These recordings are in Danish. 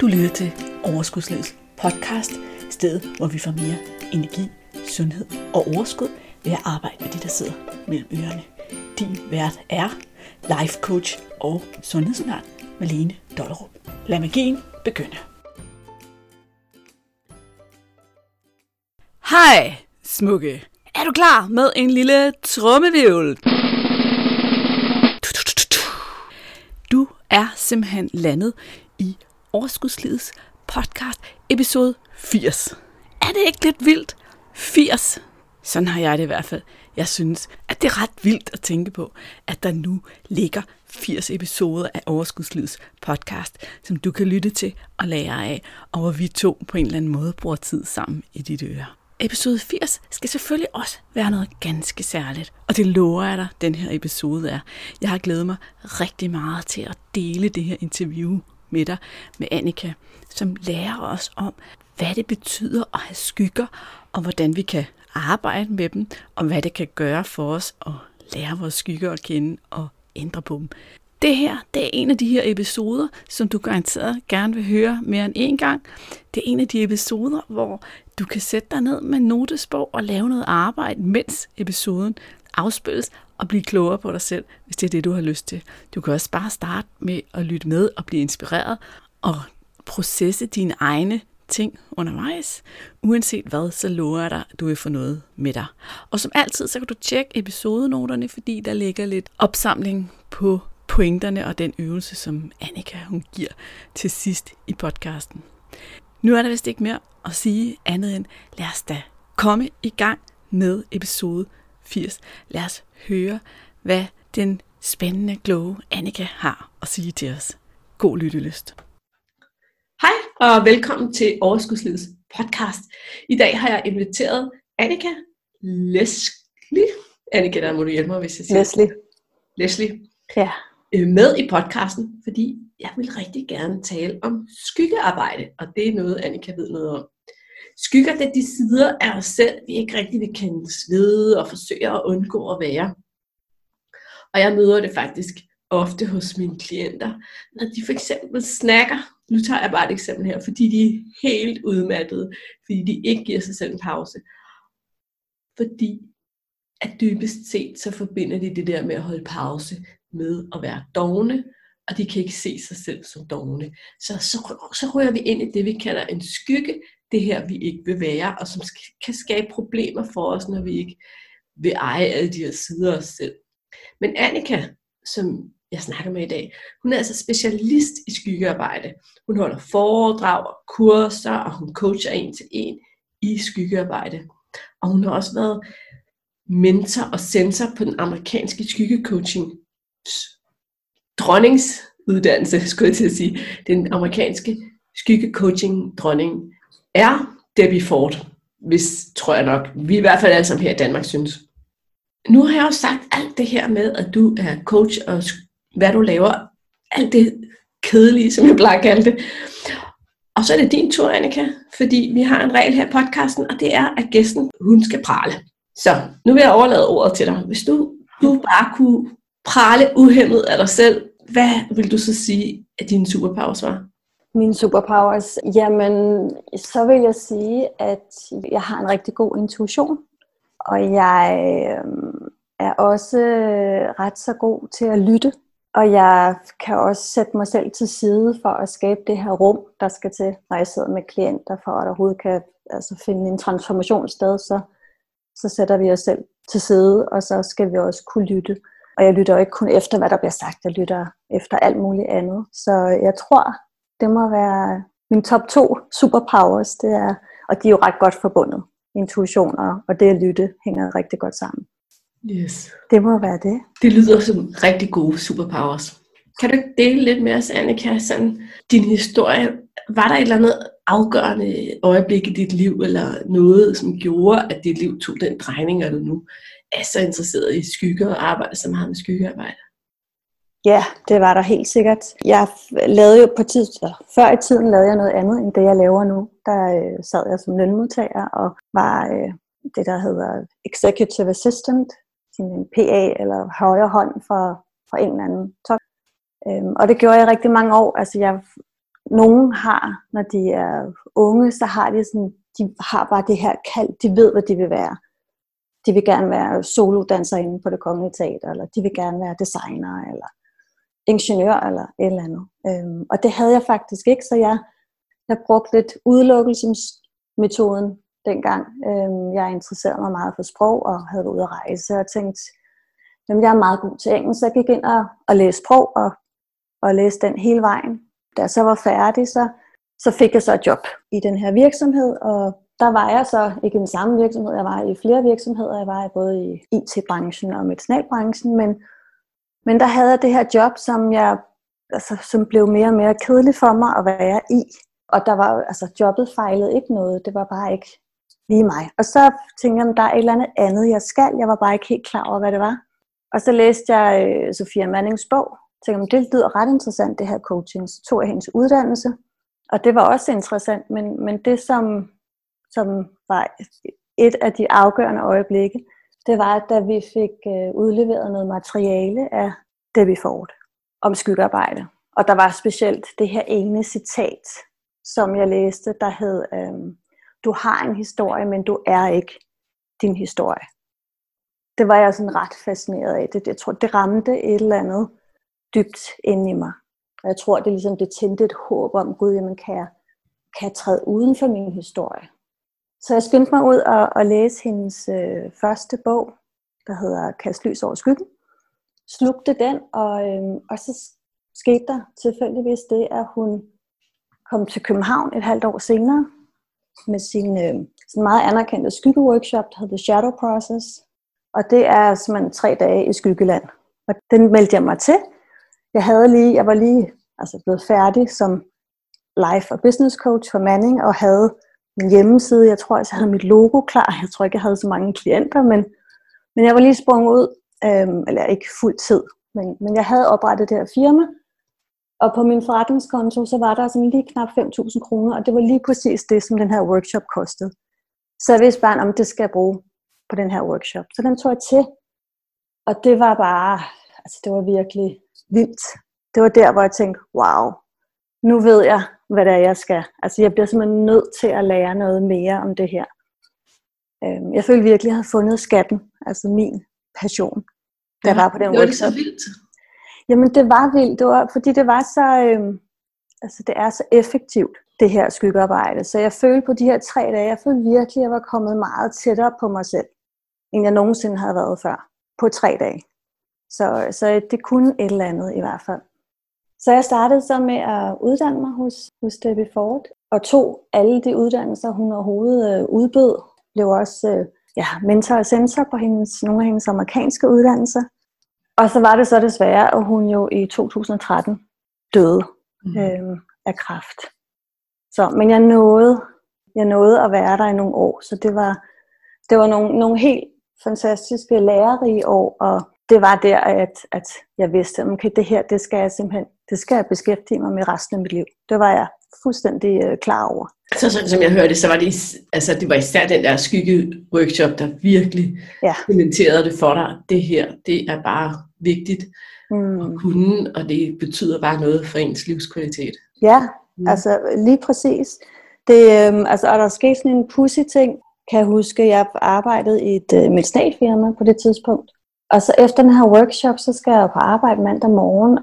Du lytter til Overskudslivets podcast, stedet hvor vi får mere energi, sundhed og overskud ved at arbejde med de, der sidder mellem ørerne. Din vært er life coach og sundhedsundern Malene Dollerup. Lad magien begynde. Hej, smukke. Er du klar med en lille trommevivl? Du er simpelthen landet i Overskudslivets podcast episode 80. Er det ikke lidt vildt? 80. Sådan har jeg det i hvert fald. Jeg synes, at det er ret vildt at tænke på, at der nu ligger 80 episoder af Overskudslivets podcast, som du kan lytte til og lære af, og hvor vi to på en eller anden måde bruger tid sammen i dit øre. Episode 80 skal selvfølgelig også være noget ganske særligt, og det lover jeg dig, den her episode er. Jeg har glædet mig rigtig meget til at dele det her interview med dig, med Annika, som lærer os om, hvad det betyder at have skygger, og hvordan vi kan arbejde med dem, og hvad det kan gøre for os at lære vores skygger at kende og ændre på dem. Det her, det er en af de her episoder, som du garanteret gerne vil høre mere end en gang. Det er en af de episoder, hvor du kan sætte dig ned med notesbog og lave noget arbejde, mens episoden afspilles, og blive klogere på dig selv, hvis det er det, du har lyst til. Du kan også bare starte med at lytte med og blive inspireret og processe dine egne ting undervejs. Uanset hvad, så lover jeg dig, at du vil få noget med dig. Og som altid, så kan du tjekke episodenoterne, fordi der ligger lidt opsamling på pointerne og den øvelse, som Annika hun giver til sidst i podcasten. Nu er der vist ikke mere at sige andet end, lad os da komme i gang med episode 80. Lad os høre, hvad den spændende, kloge Annika har at sige til os. God lyttelyst. Hej og velkommen til Overskudslivets podcast. I dag har jeg inviteret Annika Leslie. Annika, der må du hjælpe mig, hvis jeg siger Leslie. Leslie. Ja. Øh, med i podcasten, fordi jeg vil rigtig gerne tale om skyggearbejde, og det er noget, Annika ved noget om. Skygger det de sider af os selv, vi ikke rigtig vil kendes ved og forsøger at undgå at være. Og jeg møder det faktisk ofte hos mine klienter, når de for eksempel snakker. Nu tager jeg bare et eksempel her, fordi de er helt udmattede, fordi de ikke giver sig selv en pause. Fordi at dybest set, så forbinder de det der med at holde pause med at være dogne, og de kan ikke se sig selv som dogne. Så, så, så rører vi ind i det, vi kalder en skygge, det her vi ikke vil være, og som kan skabe problemer for os, når vi ikke vil eje alle de her sider af os selv. Men Annika, som jeg snakker med i dag, hun er altså specialist i skyggearbejde. Hun holder foredrag og kurser, og hun coacher en til en i skyggearbejde. Og hun har også været mentor og sensor på den amerikanske skyggecoaching dronningsuddannelse, skulle jeg til at sige. Den amerikanske skyggecoaching dronning er Debbie Ford, hvis tror jeg nok, vi i hvert fald alle sammen her i Danmark synes. Nu har jeg også sagt alt det her med, at du er coach og hvad du laver, alt det kedelige, som jeg plejer at kalde det. Og så er det din tur, Annika, fordi vi har en regel her i podcasten, og det er, at gæsten, hun skal prale. Så nu vil jeg overlade ordet til dig. Hvis du, du bare kunne prale uhemmet af dig selv, hvad vil du så sige, at dine superpowers var? Mine superpowers? Jamen, så vil jeg sige, at jeg har en rigtig god intuition. Og jeg øh, er også ret så god til at lytte. Og jeg kan også sætte mig selv til side for at skabe det her rum, der skal til, når jeg sidder med klienter, for at overhovedet kan altså, finde en transformation sted, så, så sætter vi os selv til side, og så skal vi også kunne lytte. Og jeg lytter ikke kun efter, hvad der bliver sagt, jeg lytter efter alt muligt andet. Så jeg tror, det må være min top to superpowers, det er, og de er jo ret godt forbundet. Intuition og, og det at lytte hænger rigtig godt sammen. Yes. Det må være det. Det lyder som rigtig gode superpowers. Kan du ikke dele lidt med os, Annika, sådan din historie? Var der et eller andet afgørende øjeblik i dit liv, eller noget, som gjorde, at dit liv tog den drejning, og du nu er så interesseret i skygger og arbejder så meget med skyggearbejde? Ja, det var der helt sikkert. Jeg lavede jo på tid, før i tiden lavede jeg noget andet end det, jeg laver nu. Der øh, sad jeg som lønmodtager og var øh, det, der hedder Executive Assistant, en PA eller højre hånd for, for en eller anden top. Øhm, og det gjorde jeg rigtig mange år. Altså jeg nogen har, når de er unge, så har de sådan, de har bare det her kald, de ved, hvad de vil være. De vil gerne være solodanserinde på det kongelige teater, eller de vil gerne være designer, eller ingeniør, eller et eller andet. Øhm, og det havde jeg faktisk ikke, så jeg, jeg brugte lidt udelukkelsesmetoden dengang. Øhm, jeg interesserede mig meget for sprog, og havde været ude at rejse, og tænkte, jamen jeg er meget god til engelsk, så jeg gik ind og, og læste sprog, og, og læste den hele vejen. Da jeg så var færdig, så, så fik jeg så et job i den her virksomhed, og der var jeg så ikke i den samme virksomhed, jeg var i flere virksomheder, jeg var både i IT-branchen og medicinalbranchen, men, men der havde jeg det her job, som jeg altså, som blev mere og mere kedeligt for mig at være i. Og der var altså jobbet fejlede ikke noget, det var bare ikke lige mig. Og så tænkte jeg, at der er et eller andet andet, jeg skal. Jeg var bare ikke helt klar over, hvad det var. Og så læste jeg øh, Sofia Mannings bog. Tænkte, det lyder ret interessant, det her coaching. Så tog jeg hendes uddannelse. Og det var også interessant, men, men det som, som var et af de afgørende øjeblikke, det var, at da vi fik øh, udleveret noget materiale af Debbie Ford om skyggearbejde. Og der var specielt det her ene citat, som jeg læste, der hed, øh, du har en historie, men du er ikke din historie. Det var jeg sådan ret fascineret af. Det, jeg tror, det ramte et eller andet dybt ind i mig. Og jeg tror, det ligesom det tændte et håb om, gud, jamen kan jeg, kan jeg træde uden for min historie? Så jeg skyndte mig ud og, og læse hendes øh, første bog, der hedder Kast lys over skyggen. Slugte den, og, øh, og så skete der tilfældigvis det, at hun kom til København et halvt år senere med sin øh, sådan meget anerkendte skyggeworkshop, der hedder The Shadow Process. Og det er simpelthen tre dage i skyggeland. Og den meldte jeg mig til. Jeg, havde lige, jeg var lige altså blevet færdig som life- og business coach for Manning, og havde min hjemmeside. Jeg tror, jeg havde mit logo klar. Jeg tror ikke, jeg havde så mange klienter, men, men jeg var lige sprunget ud, øhm, eller ikke fuld tid, men, men jeg havde oprettet det her firma, og på min forretningskonto, så var der sådan lige knap 5.000 kroner, og det var lige præcis det, som den her workshop kostede. Så jeg vidste bare, om det skal jeg bruge på den her workshop. Så den tog jeg til, og det var bare, altså det var virkelig vildt. Det var der, hvor jeg tænkte, wow, nu ved jeg, hvad det er, jeg skal. Altså jeg bliver simpelthen nødt til at lære noget mere om det her. Øhm, jeg følte virkelig, at jeg havde fundet skatten, altså min passion, da jeg var på den workshop. Det var så vildt. Jamen det var vildt, det var, fordi det var så, øhm, altså det er så effektivt, det her skyggearbejde. Så jeg følte på de her tre dage, jeg følte virkelig, at jeg var kommet meget tættere på mig selv, end jeg nogensinde havde været før, på tre dage. Så, så det kunne et eller andet i hvert fald. Så jeg startede så med at uddanne mig hos, hos Debbie Ford, og tog alle de uddannelser, hun overhovedet øh, udbød. Blev også øh, ja, mentor og sensor på hendes, nogle af hendes amerikanske uddannelser. Og så var det så desværre, at hun jo i 2013 døde mm. øh, af kræft. Så, men jeg nåede, jeg nåede at være der i nogle år, så det var, det var nogle, nogle helt fantastiske lærerige år, og det var der, at, at jeg vidste, at okay, det her, det skal jeg simpelthen, det skal jeg beskæftige mig med resten af mit liv. Det var jeg fuldstændig øh, klar over. Så sådan som jeg hørte, så var det, altså, det var især den der skygge-workshop, der virkelig ja. kommenterede det for dig. Det her, det er bare vigtigt mm. at kunne, og det betyder bare noget for ens livskvalitet. Ja, mm. altså lige præcis. Det, øhm, altså, og der skete sådan en pussy ting, kan jeg huske, jeg arbejdede i et øh, medicinalfirma på det tidspunkt. Og så efter den her workshop, så skal jeg på arbejde mandag morgen,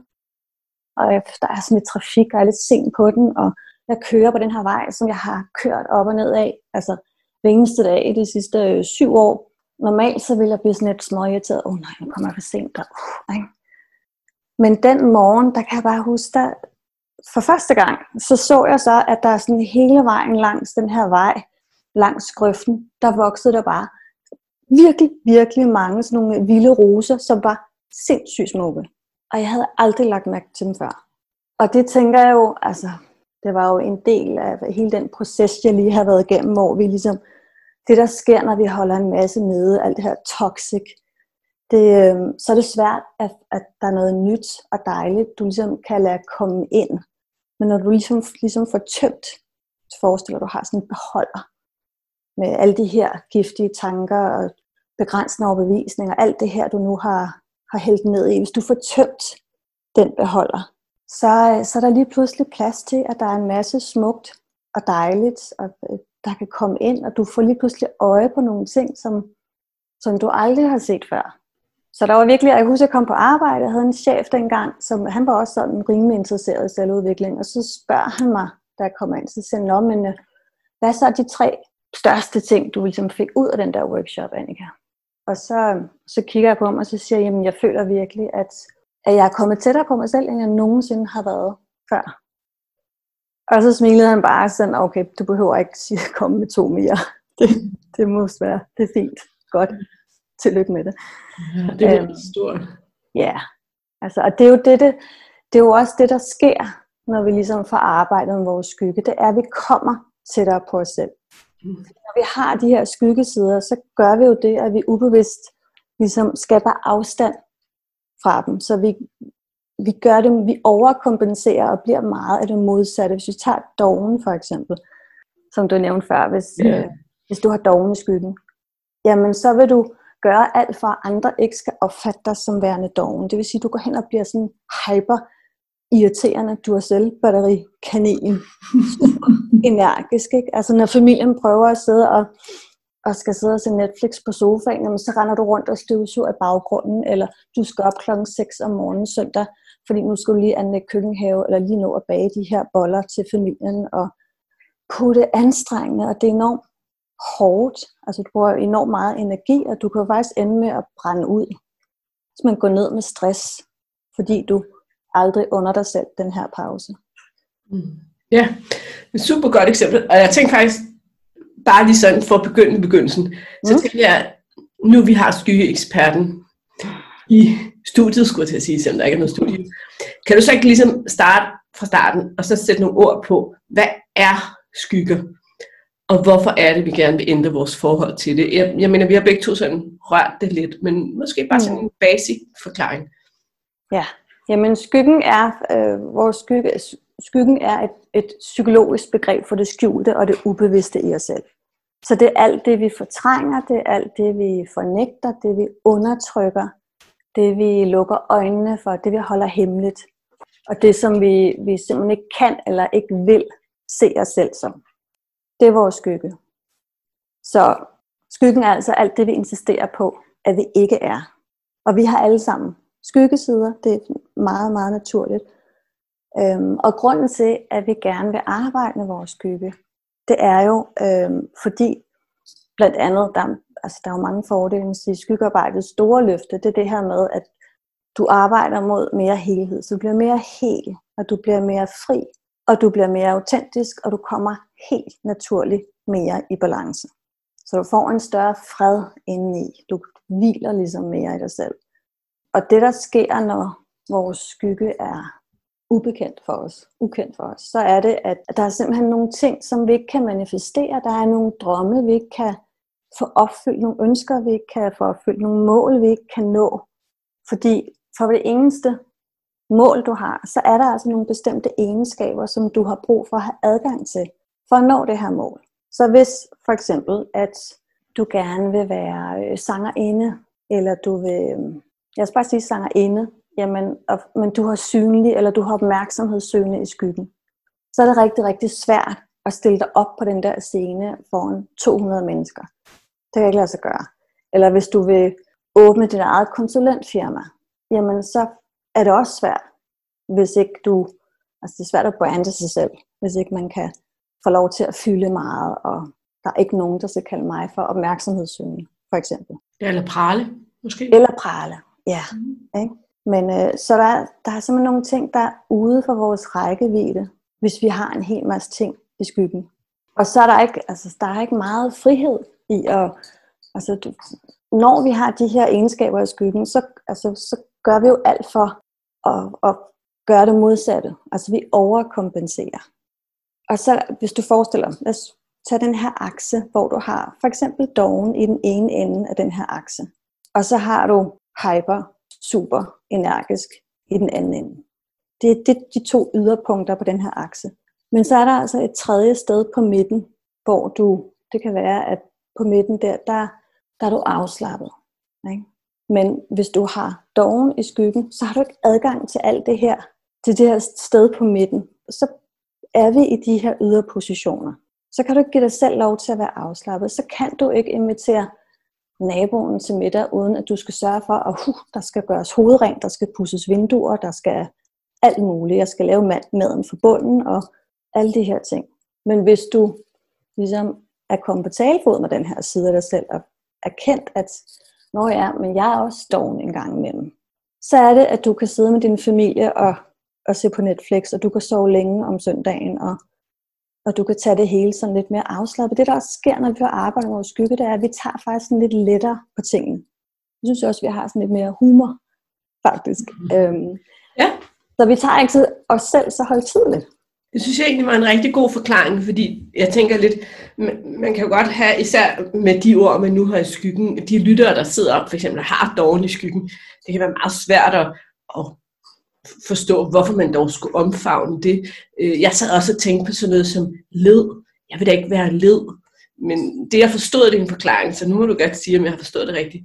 og der er sådan lidt trafik, og jeg er lidt sent på den, og jeg kører på den her vej, som jeg har kørt op og ned af, altså hver eneste dag i de sidste øh, syv år. Normalt så vil jeg blive sådan lidt småirriteret, åh oh, nej, nu kommer jeg for sent, og, uh, ikke? Men den morgen, der kan jeg bare huske, der, for første gang, så så jeg så, at der er sådan hele vejen langs den her vej, langs grøften, der voksede der bare virkelig, virkelig mange sådan nogle vilde roser, som var sindssygt smukke. Og jeg havde aldrig lagt mærke til dem før. Og det tænker jeg jo, altså, det var jo en del af hele den proces, jeg lige har været igennem, hvor vi ligesom, det der sker, når vi holder en masse nede, alt det her toxic, det, øhm, så er det svært, at, at der er noget nyt og dejligt, du ligesom kan lade komme ind. Men når du ligesom, ligesom får tømt, så forestiller du har sådan en beholder med alle de her giftige tanker og begrænsende overbevisninger, alt det her, du nu har, har hældt ned i. Hvis du får tømt den beholder, så, så er der lige pludselig plads til, at der er en masse smukt og dejligt, og øh, der kan komme ind, og du får lige pludselig øje på nogle ting, som, som du aldrig har set før. Så der var virkelig, jeg husker, at jeg kom på arbejde, jeg havde en chef dengang, som han var også sådan rimelig interesseret i selvudvikling, og så spørger han mig, da jeg kommer ind, så siger han, men øh, hvad hvad er de tre største ting, du ligesom fik ud af den der workshop, Annika? Og så, så kigger jeg på ham, og så siger jeg, jamen jeg føler virkelig, at, at jeg er kommet tættere på mig selv, end jeg nogensinde har været før. Og så smilede han bare sådan, okay, du behøver ikke sige, komme med to mere. Det, det må være, det er fint. Godt. Tillykke med det. Ja, det er øhm, stort. Ja, altså, og det er, jo det, det, det er jo også det, der sker, når vi ligesom får arbejdet med vores skygge. Det er, at vi kommer tættere på os selv. Når vi har de her skyggesider, så gør vi jo det, at vi ubevidst ligesom skaber afstand fra dem. Så vi, vi gør det, vi overkompenserer og bliver meget af det modsatte. Hvis vi tager doven for eksempel, som du nævnte før, hvis, yeah. øh, hvis du har doven i skyggen, jamen så vil du gøre alt for, at andre ikke skal opfatte dig som værende doven. Det vil sige, at du går hen og bliver sådan hyper irriterende du selv batteri energisk ikke? altså når familien prøver at sidde og, og skal sidde og se Netflix på sofaen jamen, så render du rundt og støvsuger i baggrunden eller du skal op klokken 6 om morgenen søndag fordi nu skal du lige anlægge køkkenhave eller lige nå at bage de her boller til familien og putte anstrengende og det er enormt hårdt. Altså du bruger enormt meget energi, og du kan faktisk ende med at brænde ud. Hvis man går ned med stress, fordi du aldrig under dig selv den her pause. Mm. Ja, et super godt eksempel. Og jeg tænker faktisk, bare lige sådan for at begynde begyndelsen, mm. så tænker jeg, nu vi har skyggeeksperten i studiet, skulle jeg til at sige, selvom der ikke er noget studie. Kan du så ikke ligesom starte fra starten, og så sætte nogle ord på, hvad er skygger? Og hvorfor er det, vi gerne vil ændre vores forhold til det? Jeg, jeg mener, vi har begge to sådan rørt det lidt, men måske bare sådan mm. en basic forklaring. Ja, jamen skyggen er, øh, vores skygge, skyggen er et, et psykologisk begreb for det skjulte og det ubevidste i os selv. Så det er alt det, vi fortrænger, det er alt det, vi fornægter, det vi undertrykker, det vi lukker øjnene for, det vi holder hemmeligt, og det som vi, vi simpelthen ikke kan eller ikke vil se os selv som det er vores skygge. Så skyggen er altså alt det, vi insisterer på, at vi ikke er. Og vi har alle sammen skyggesider. Det er meget, meget naturligt. Øhm, og grunden til, at vi gerne vil arbejde med vores skygge, det er jo øhm, fordi, blandt andet, der, altså, der er jo mange fordele med sige, skyggearbejdets store løfte, det er det her med, at du arbejder mod mere helhed, så du bliver mere hel, og du bliver mere fri, og du bliver mere autentisk, og du kommer helt naturligt mere i balance. Så du får en større fred indeni. Du hviler ligesom mere i dig selv. Og det der sker, når vores skygge er ubekendt for os, ukendt for os, så er det, at der er simpelthen nogle ting, som vi ikke kan manifestere. Der er nogle drømme, vi ikke kan få opfyldt, nogle ønsker, vi ikke kan få opfyldt, nogle mål, vi ikke kan nå. Fordi for det eneste mål, du har, så er der altså nogle bestemte egenskaber, som du har brug for at have adgang til, for at nå det her mål. Så hvis for eksempel, at du gerne vil være øh, sangerinde, eller du vil, øh, jeg skal bare sige sangerinde, jamen, og, men du har synlig, eller du har opmærksomhedssøgende i skyggen, så er det rigtig, rigtig svært at stille dig op på den der scene foran 200 mennesker. Det kan ikke lade sig gøre. Eller hvis du vil åbne dit eget konsulentfirma, jamen så er det også svært, hvis ikke du, altså det er svært at brande sig selv, hvis ikke man kan få lov til at fylde meget, og der er ikke nogen, der skal kalde mig for opmærksomhedssøgende, for eksempel. Eller prale, måske. Eller prale, ja. Mm. Ikke? Men øh, så der, der er simpelthen nogle ting, der er ude for vores rækkevidde, hvis vi har en hel masse ting i skyggen. Og så er der ikke, altså, der er ikke meget frihed i at, altså, du, når vi har de her egenskaber i skyggen, så, altså, så gør vi jo alt for og, og gøre det modsatte. Altså vi overkompenserer. Og så hvis du forestiller, lad os tage den her akse, hvor du har for eksempel doven i den ene ende af den her akse. Og så har du hyper, super energisk i den anden ende. Det er det, de to yderpunkter på den her akse. Men så er der altså et tredje sted på midten, hvor du, det kan være, at på midten der, der, der er du afslappet. Ikke? Men hvis du har doven i skyggen, så har du ikke adgang til alt det her til det her sted på midten, så er vi i de her ydre positioner. Så kan du ikke give dig selv lov til at være afslappet. Så kan du ikke invitere naboen til middag, uden at du skal sørge for, at uh, der skal gøres hovedrent, der skal pusses vinduer, der skal alt muligt. Jeg skal lave maden for bunden og alle de her ting. Men hvis du ligesom er kommet på talefod med den her side af dig selv, og erkendt, at når jeg er, men jeg er også doven en gang imellem, så er det, at du kan sidde med din familie og, og se på Netflix, og du kan sove længe om søndagen, og, og du kan tage det hele sådan lidt mere afslappet. Det, der også sker, når vi får arbejde med vores skygge, det er, at vi tager faktisk sådan lidt lettere på tingene. Jeg synes også, at vi har sådan lidt mere humor, faktisk. Mm. Øhm, ja. Så vi tager ikke os selv så højtidligt. Det synes jeg egentlig var en rigtig god forklaring, fordi jeg tænker lidt, man kan jo godt have, især med de ord, man nu har i skyggen, de lyttere, der sidder op, for eksempel har doven i skyggen, det kan være meget svært at, at forstå, hvorfor man dog skulle omfavne det. Øh, jeg sad også og tænkte på sådan noget som led. Jeg vil da ikke være led. Men det jeg forstod, det er en forklaring, så nu må du godt sige, om jeg har forstået det rigtigt.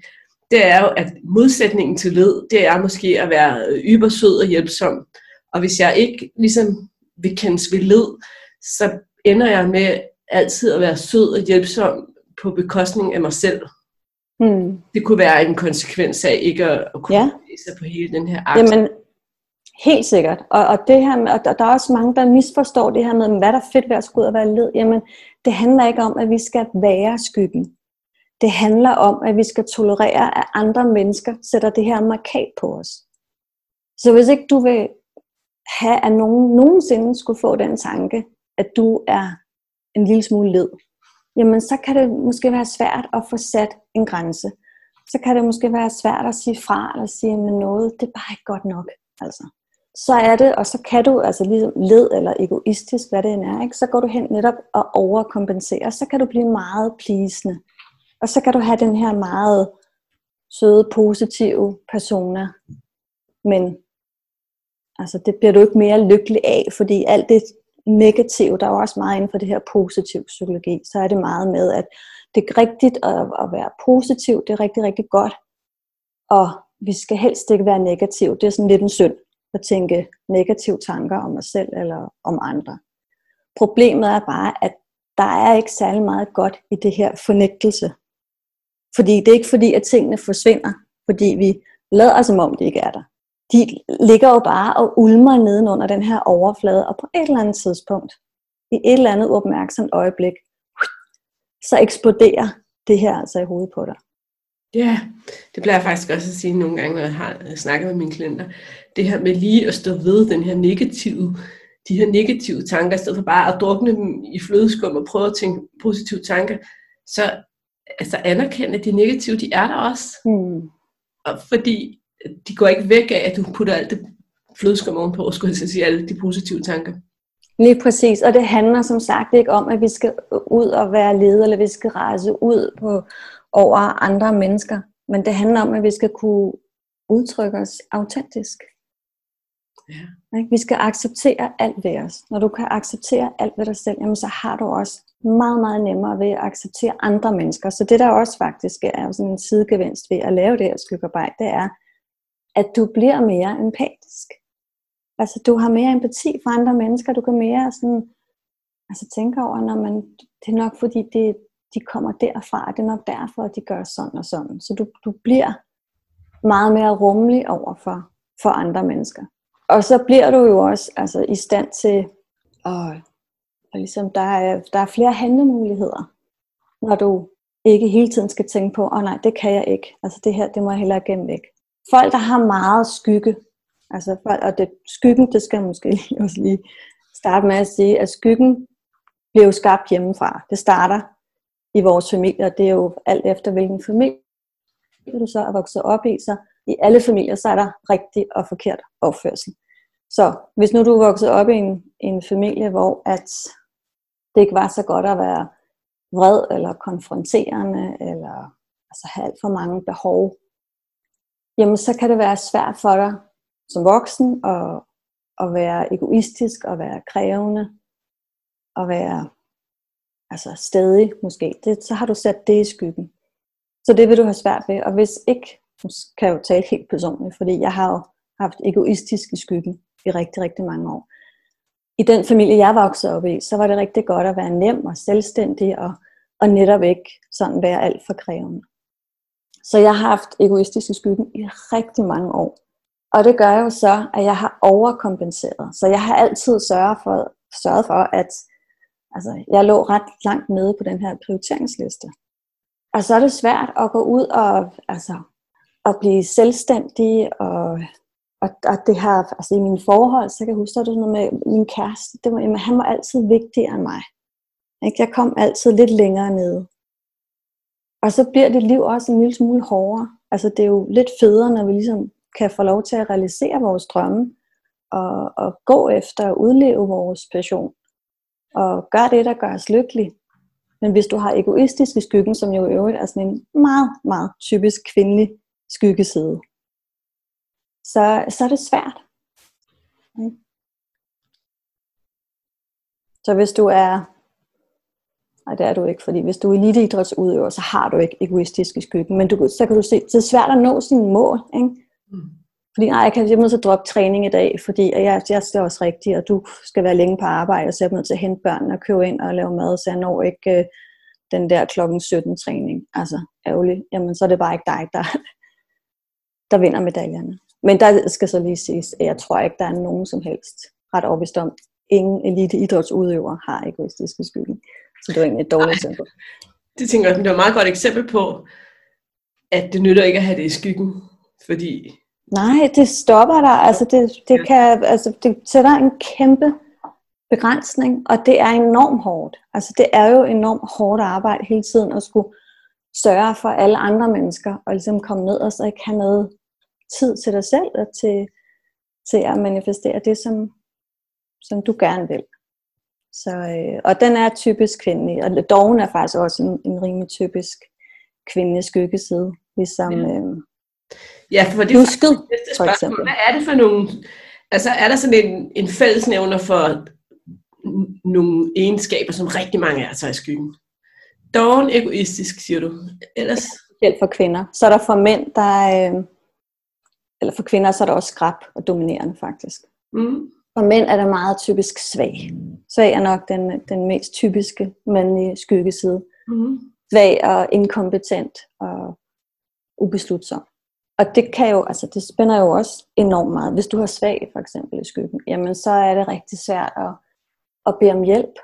Det er jo, at modsætningen til led, det er måske at være ybersød og hjælpsom. Og hvis jeg ikke ligesom vil kendes ved led, så ender jeg med altid at være sød og hjælpsom på bekostning af mig selv. Mm. Det kunne være en konsekvens af ikke at, at kunne ja. sig på hele den her akt. Jamen, helt sikkert. Og, og, det her med, og der, der er også mange, der misforstår det her med, hvad der er fedt ved at skulle ud og være led. Jamen, det handler ikke om, at vi skal være skyggen. Det handler om, at vi skal tolerere, at andre mennesker sætter det her markat på os. Så hvis ikke du vil have, at nogen nogensinde skulle få den tanke, at du er en lille smule led, jamen så kan det måske være svært at få sat en grænse. Så kan det måske være svært at sige fra, eller sige, at noget, det er bare ikke godt nok. Altså. Så er det, og så kan du, altså ligesom led eller egoistisk, hvad det end er, ikke? så går du hen netop og overkompenserer, så kan du blive meget plisende. Og så kan du have den her meget søde, positive persona, men Altså det bliver du ikke mere lykkelig af, fordi alt det negative, der er også meget inden for det her positiv psykologi, så er det meget med, at det er rigtigt at, at være positiv, det er rigtig, rigtig godt, og vi skal helst ikke være negativ. Det er sådan lidt en synd at tænke negative tanker om os selv eller om andre. Problemet er bare, at der er ikke særlig meget godt i det her fornægtelse. Fordi det er ikke fordi, at tingene forsvinder, fordi vi lader som om de ikke er der de ligger jo bare og ulmer nedenunder den her overflade, og på et eller andet tidspunkt, i et eller andet opmærksomt øjeblik, så eksploderer det her altså i hovedet på dig. Ja, det bliver jeg faktisk også at sige nogle gange, når jeg har snakket med mine klienter. Det her med lige at stå ved den her negative, de her negative tanker, i stedet for bare at drukne dem i flødeskum og prøve at tænke positive tanker, så altså anerkende, at de negative, de er der også. Mm. Og fordi de går ikke væk af, at du putter alt det flødeskum ovenpå, skulle jeg sige, alle de positive tanker. Lige præcis, og det handler som sagt ikke om, at vi skal ud og være leder, eller vi skal rejse ud på, over andre mennesker, men det handler om, at vi skal kunne udtrykke os autentisk. Ja. Vi skal acceptere alt ved os. Når du kan acceptere alt ved dig selv, jamen, så har du også meget, meget nemmere ved at acceptere andre mennesker. Så det der også faktisk er sådan en sidegevinst ved at lave det her skyggearbejde, det er, at du bliver mere empatisk. Altså du har mere empati for andre mennesker, du kan mere sådan, altså tænke over, når man, det er nok fordi, det, de kommer derfra, det er nok derfor, at de gør sådan og sådan. Så du, du bliver meget mere rummelig over for, for andre mennesker. Og så bliver du jo også altså, i stand til at, og ligesom, der, er, der er flere handlemuligheder, når du ikke hele tiden skal tænke på, åh oh, nej, det kan jeg ikke. Altså det her, det må jeg hellere gemme væk folk, der har meget skygge, altså folk, og det, skyggen, det skal jeg måske også lige starte med at sige, at skyggen bliver jo skabt hjemmefra. Det starter i vores familie, og det er jo alt efter, hvilken familie du så er vokset op i. Så i alle familier, så er der rigtig og forkert opførsel. Så hvis nu du er vokset op i en, en familie, hvor at det ikke var så godt at være vred eller konfronterende, eller altså have alt for mange behov, jamen så kan det være svært for dig som voksen at, at være egoistisk og være krævende og være altså stadig måske. Det, så har du sat det i skyggen. Så det vil du have svært ved. Og hvis ikke, så kan jeg jo tale helt personligt, fordi jeg har jo haft egoistisk i skyggen. i rigtig, rigtig mange år. I den familie, jeg voksede op i, så var det rigtig godt at være nem og selvstændig, og, og netop ikke sådan være alt for krævende. Så jeg har haft egoistisk i skyggen i rigtig mange år. Og det gør jo så, at jeg har overkompenseret. Så jeg har altid sørget for, sørget for at altså, jeg lå ret langt nede på den her prioriteringsliste. Og så er det svært at gå ud og, altså, at blive selvstændig og, og, og det her, altså i mine forhold, så kan jeg huske, at det noget med min kæreste, det var, jamen, han var altid vigtigere end mig. Ikke? Jeg kom altid lidt længere nede. Og så bliver det liv også en lille smule hårdere. Altså det er jo lidt federe, når vi ligesom kan få lov til at realisere vores drømme, og, og gå efter at udleve vores passion, og gør det, der gør os lykkelige. Men hvis du har egoistisk i skyggen, som jo i øvrigt er sådan en meget, meget typisk kvindelig skyggeside, så, så er det svært. Okay. Så hvis du er, nej det er du ikke, fordi hvis du er eliteidrætsudøver, så har du ikke egoistisk i skyggen, men du, så kan du se, det er svært at nå sine mål. Ikke? Mm. Fordi nej, jeg kan jeg nødt til at droppe træning i dag, fordi jeg, jeg skal også rigtigt, og du skal være længe på arbejde, så jeg er nødt til at hente børnene og købe ind og lave mad, så jeg når ikke øh, den der klokken 17 træning. Altså ærgerligt. Jamen så er det bare ikke dig, der, der vinder medaljerne. Men der skal så lige siges, at jeg tror ikke, der er nogen som helst ret overbevist om, ingen elite idrætsudøvere har egoistiske skyggen. Så det var egentlig et dårligt eksempel. Det tænker jeg, det var et meget godt eksempel på, at det nytter ikke at have det i skyggen, fordi Nej, det stopper dig. Altså det, det, kan, altså det sætter en kæmpe begrænsning, og det er enormt hårdt. Altså det er jo enormt hårdt arbejde hele tiden at skulle sørge for alle andre mennesker, og ligesom komme ned og så ikke have noget tid til dig selv, og til, til at manifestere det, som, som du gerne vil. Så, øh, og den er typisk kvindelig, og doven er faktisk også en, en rimelig typisk kvindelig skyggeside, ligesom, ja. øh, Ja, for det er Husket, næste spørgsmål. For eksempel. Hvad er det for nogle... Altså, er der sådan en, en fællesnævner for nogle egenskaber, som rigtig mange af os i skyggen? Doven egoistisk, siger du. Ellers? Specielt for kvinder. Så er der for mænd, der er, øh, eller for kvinder, så er der også skrab og dominerende faktisk. Mm. For mænd er det meget typisk svag. Svag er nok den, den mest typiske mandlige skyggeside. Mm. Svag og inkompetent og ubeslutsom. Og det kan jo, altså det spænder jo også enormt meget. Hvis du har svag for eksempel i skyggen, jamen så er det rigtig svært at, at bede om hjælp.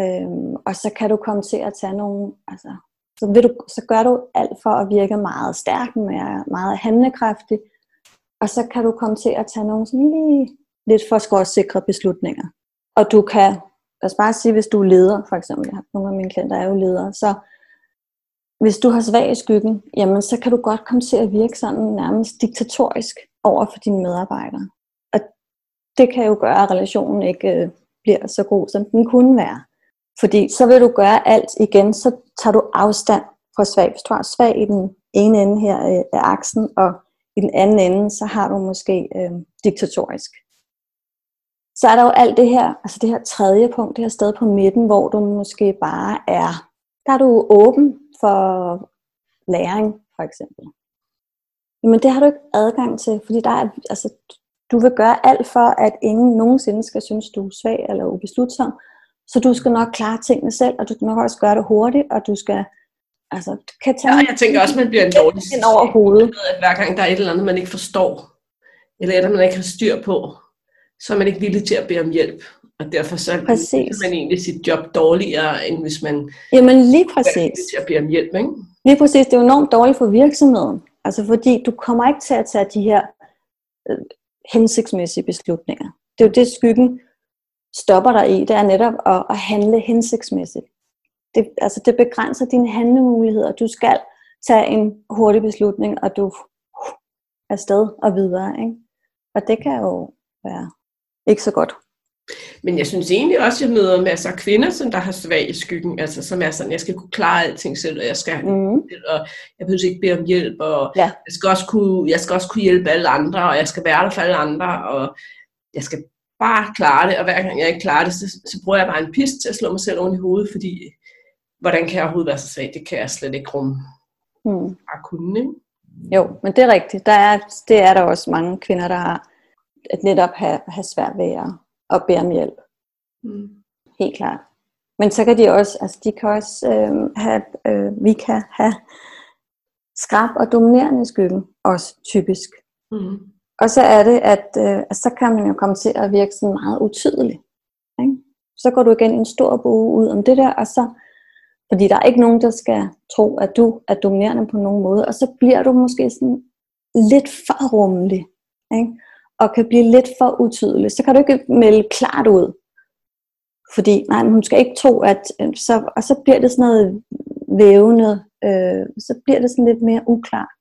Øhm, og så kan du komme til at tage nogle, altså, så, vil du, så gør du alt for at virke meget stærk, meget, meget handlekraftig. Og så kan du komme til at tage nogle sådan lige lidt for sikre beslutninger. Og du kan, lad os bare sige, hvis du er leder, for eksempel, jeg har nogle af mine klienter er jo ledere, så hvis du har svag i skyggen, jamen så kan du godt komme til at virke sådan nærmest diktatorisk over for dine medarbejdere. Og det kan jo gøre, at relationen ikke øh, bliver så god, som den kunne være. Fordi så vil du gøre alt igen, så tager du afstand fra svag. Hvis du har svag i den ene ende her øh, af aksen, og i den anden ende, så har du måske øh, diktatorisk. Så er der jo alt det her, altså det her tredje punkt, det her sted på midten, hvor du måske bare er, der er du åben for læring, for eksempel. Jamen det har du ikke adgang til, fordi der er, altså, du vil gøre alt for, at ingen nogensinde skal synes, du er svag eller ubeslutsom. Så du skal nok klare tingene selv, og du skal nok også gøre det hurtigt, og du skal altså, du kan tage... Ja, jeg tænker også, man bliver en dårlig over hovedet. At hver gang der er et eller andet, man ikke forstår, eller et eller andet, man ikke har styr på, så er man ikke villig til at bede om hjælp. Og derfor så præcis. man egentlig sit job dårligere, end hvis man Jamen lige præcis. til at bede om hjælp. Ikke? Lige præcis, det er jo enormt dårligt for virksomheden. Altså fordi du kommer ikke til at tage de her øh, hensigtsmæssige beslutninger. Det er jo det, skyggen stopper dig i, det er netop at, at handle hensigtsmæssigt. Det, altså det begrænser dine handlemuligheder. Du skal tage en hurtig beslutning, og du er afsted og videre. Ikke? Og det kan jo være ikke så godt. Men jeg synes egentlig også, at jeg møder masser af kvinder, som der har svag i skyggen, altså som er sådan, jeg skal kunne klare alting selv, og jeg skal mm. og jeg behøver ikke bede om hjælp, og ja. jeg, skal også kunne, jeg skal også kunne hjælpe alle andre, og jeg skal være der for alle andre, og jeg skal bare klare det, og hver gang jeg ikke klarer det, så, så bruger jeg bare en pist til at slå mig selv oven i hovedet, fordi hvordan kan jeg overhovedet være så svag? Det kan jeg slet ikke rumme. Mm. Bare kunne, ikke? Jo, men det er rigtigt. Der er, det er der også mange kvinder, der har at netop have, have svært ved at, at bære om hjælp. Mm. Helt klart. Men så kan de også, altså de kan også øh, have, øh, vi kan have skrab og dominerende i skyggen, også typisk. Mm. Og så er det, at øh, så kan man jo komme til at virke sådan meget utydelig. Ikke? Så går du igen en stor bue ud om det der, og så, fordi der er ikke nogen, der skal tro, at du er dominerende på nogen måde, og så bliver du måske sådan lidt for rummelig, ikke? Og kan blive lidt for utydelig. Så kan du ikke melde klart ud. Fordi nej, hun skal ikke tro, at øh, så, og så bliver det sådan noget vævende, øh, så bliver det sådan lidt mere uklart.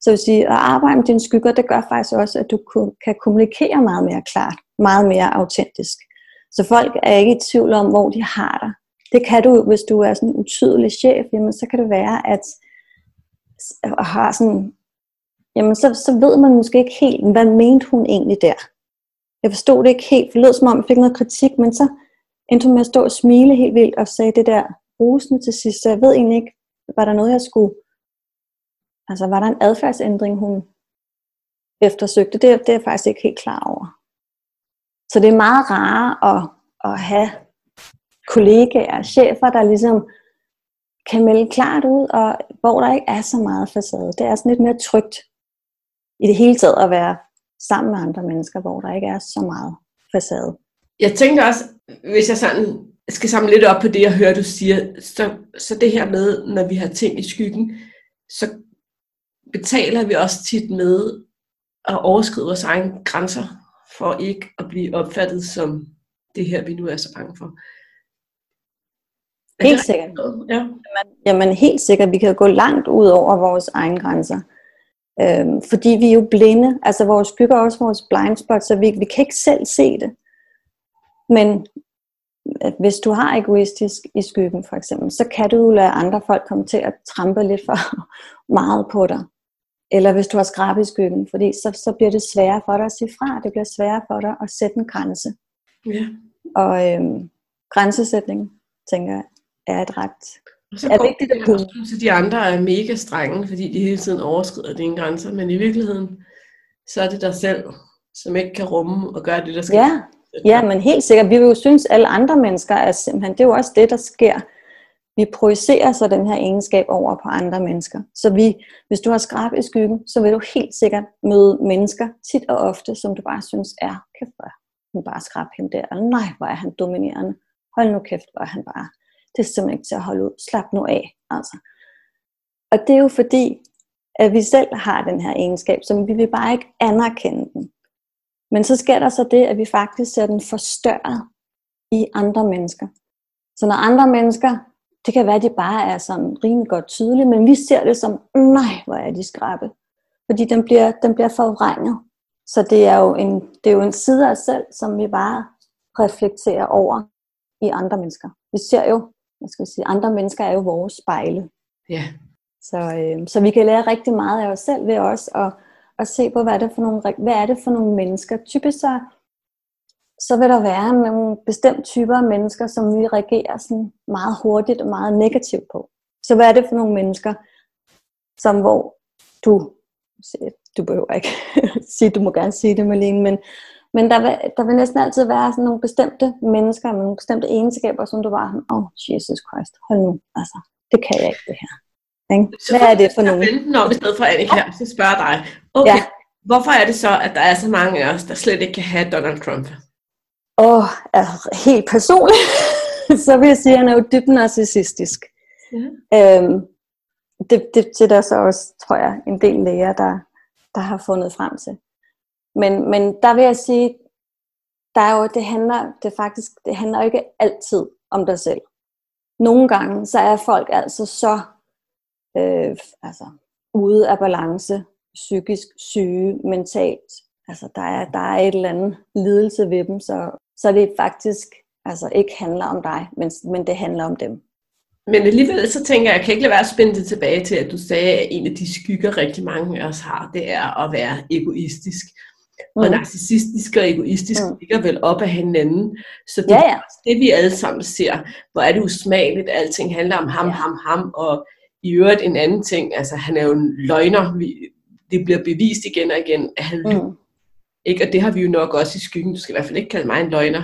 Så vil sige, at arbejde med dine skygger, det gør faktisk også, at du kan kommunikere meget mere klart, meget mere autentisk. Så folk er ikke i tvivl om, hvor de har dig. Det kan du, hvis du er sådan en utydelig chef, jamen så kan det være, at har sådan, jamen så, så ved man måske ikke helt, hvad mente hun egentlig der. Jeg forstod det ikke helt, for det lød som om, jeg fik noget kritik, men så endte hun med at stå og smile helt vildt og sagde det der rosende til sidst, så jeg ved egentlig ikke, var der noget, jeg skulle Altså var der en adfærdsændring, hun eftersøgte? Det, det er jeg faktisk ikke helt klar over. Så det er meget rare at, at have kollegaer, chefer, der ligesom kan melde klart ud, og hvor der ikke er så meget facade. Det er sådan lidt mere trygt i det hele taget at være sammen med andre mennesker, hvor der ikke er så meget facade. Jeg tænker også, hvis jeg sådan skal samle lidt op på det, jeg hører, du siger, så, så det her med, når vi har ting i skyggen, så betaler vi også tit med at overskride vores egne grænser, for ikke at blive opfattet som det her, vi nu er så bange for. Er helt sikkert. Ja. Jamen, jamen helt sikkert, vi kan gå langt ud over vores egne grænser. Øhm, fordi vi er jo blinde, altså vores skygger også vores blind spot, så vi, vi kan ikke selv se det. Men at hvis du har egoistisk i skyggen for eksempel, så kan du lade andre folk komme til at trampe lidt for meget på dig. Eller hvis du har skrab i skyggen, fordi så, så bliver det sværere for dig at sige fra. Det bliver sværere for dig at sætte en grænse. Ja. Og øhm, grænsesætning, tænker jeg, er et ret og så er vigtigt at kunne. Så de andre er mega strenge, fordi de hele tiden overskrider dine grænser. Men i virkeligheden, så er det dig selv, som ikke kan rumme og gøre det, der skal. Ja, ja men helt sikkert. Vi vil jo synes, at alle andre mennesker er simpelthen, det er jo også det, der sker vi projicerer så den her egenskab over på andre mennesker. Så vi, hvis du har skrab i skyggen, så vil du helt sikkert møde mennesker tit og ofte, som du bare synes er, kæft hvor han bare skrab hende der, eller nej, hvor er han dominerende, hold nu kæft, hvor er han bare, det er simpelthen ikke til at holde ud, slap nu af, altså. Og det er jo fordi, at vi selv har den her egenskab, som vi vil bare ikke anerkende den. Men så sker der så det, at vi faktisk ser den forstørret i andre mennesker. Så når andre mennesker det kan være, at de bare er sådan rimelig godt tydelige, men vi ser det som, nej, hvor er de skrabe. Fordi den bliver, den bliver forvrænget. Så det er, jo en, det er jo en side af os selv, som vi bare reflekterer over i andre mennesker. Vi ser jo, hvad skal vi sige, andre mennesker er jo vores spejle. Ja. Så, øh, så vi kan lære rigtig meget af os selv ved os at, at se på, hvad er, det for nogle, hvad er det for nogle mennesker. Typisk så så vil der være nogle bestemte typer af mennesker, som vi reagerer sådan meget hurtigt og meget negativt på. Så hvad er det for nogle mennesker, som hvor du, du behøver ikke sige, du må gerne sige det, Malene, men, men der, vil, der vil næsten altid være sådan nogle bestemte mennesker med nogle bestemte egenskaber, som du bare, åh, oh, Jesus Christ, hold nu, altså, det kan jeg ikke det her. Hvad er det for nogle? Så om i stedet for Annika her, så spørger dig, okay, ja. hvorfor er det så, at der er så mange af os, der slet ikke kan have Donald Trump? Og er helt personligt, så vil jeg sige, at han er jo dybt narcissistisk. Ja. Øhm, det, det, det er der så også, tror jeg, en del læger, der, der har fundet frem til. Men, men der vil jeg sige, der er jo, det handler, det faktisk, det handler ikke altid om dig selv. Nogle gange, så er folk altså så øh, altså, ude af balance, psykisk syge, mentalt. Altså, der er, der er et eller andet lidelse ved dem, så så det faktisk altså ikke handler om dig, men, men det handler om dem. Men alligevel så tænker jeg, jeg kan ikke lade være at spænde det tilbage til, at du sagde, at en af de skygger rigtig mange af os har, det er at være egoistisk. Mm. Og narcissistisk og egoistisk mm. ligger vel op af hinanden. Så det ja, ja. det, vi alle sammen ser, hvor er det usmageligt, at alting handler om ham, ja. ham, ham, og i øvrigt en anden ting, altså han er jo en løgner, vi, det bliver bevist igen og igen, at han mm. Ikke? Og det har vi jo nok også i skyggen. Du skal i hvert fald ikke kalde mig en løgner.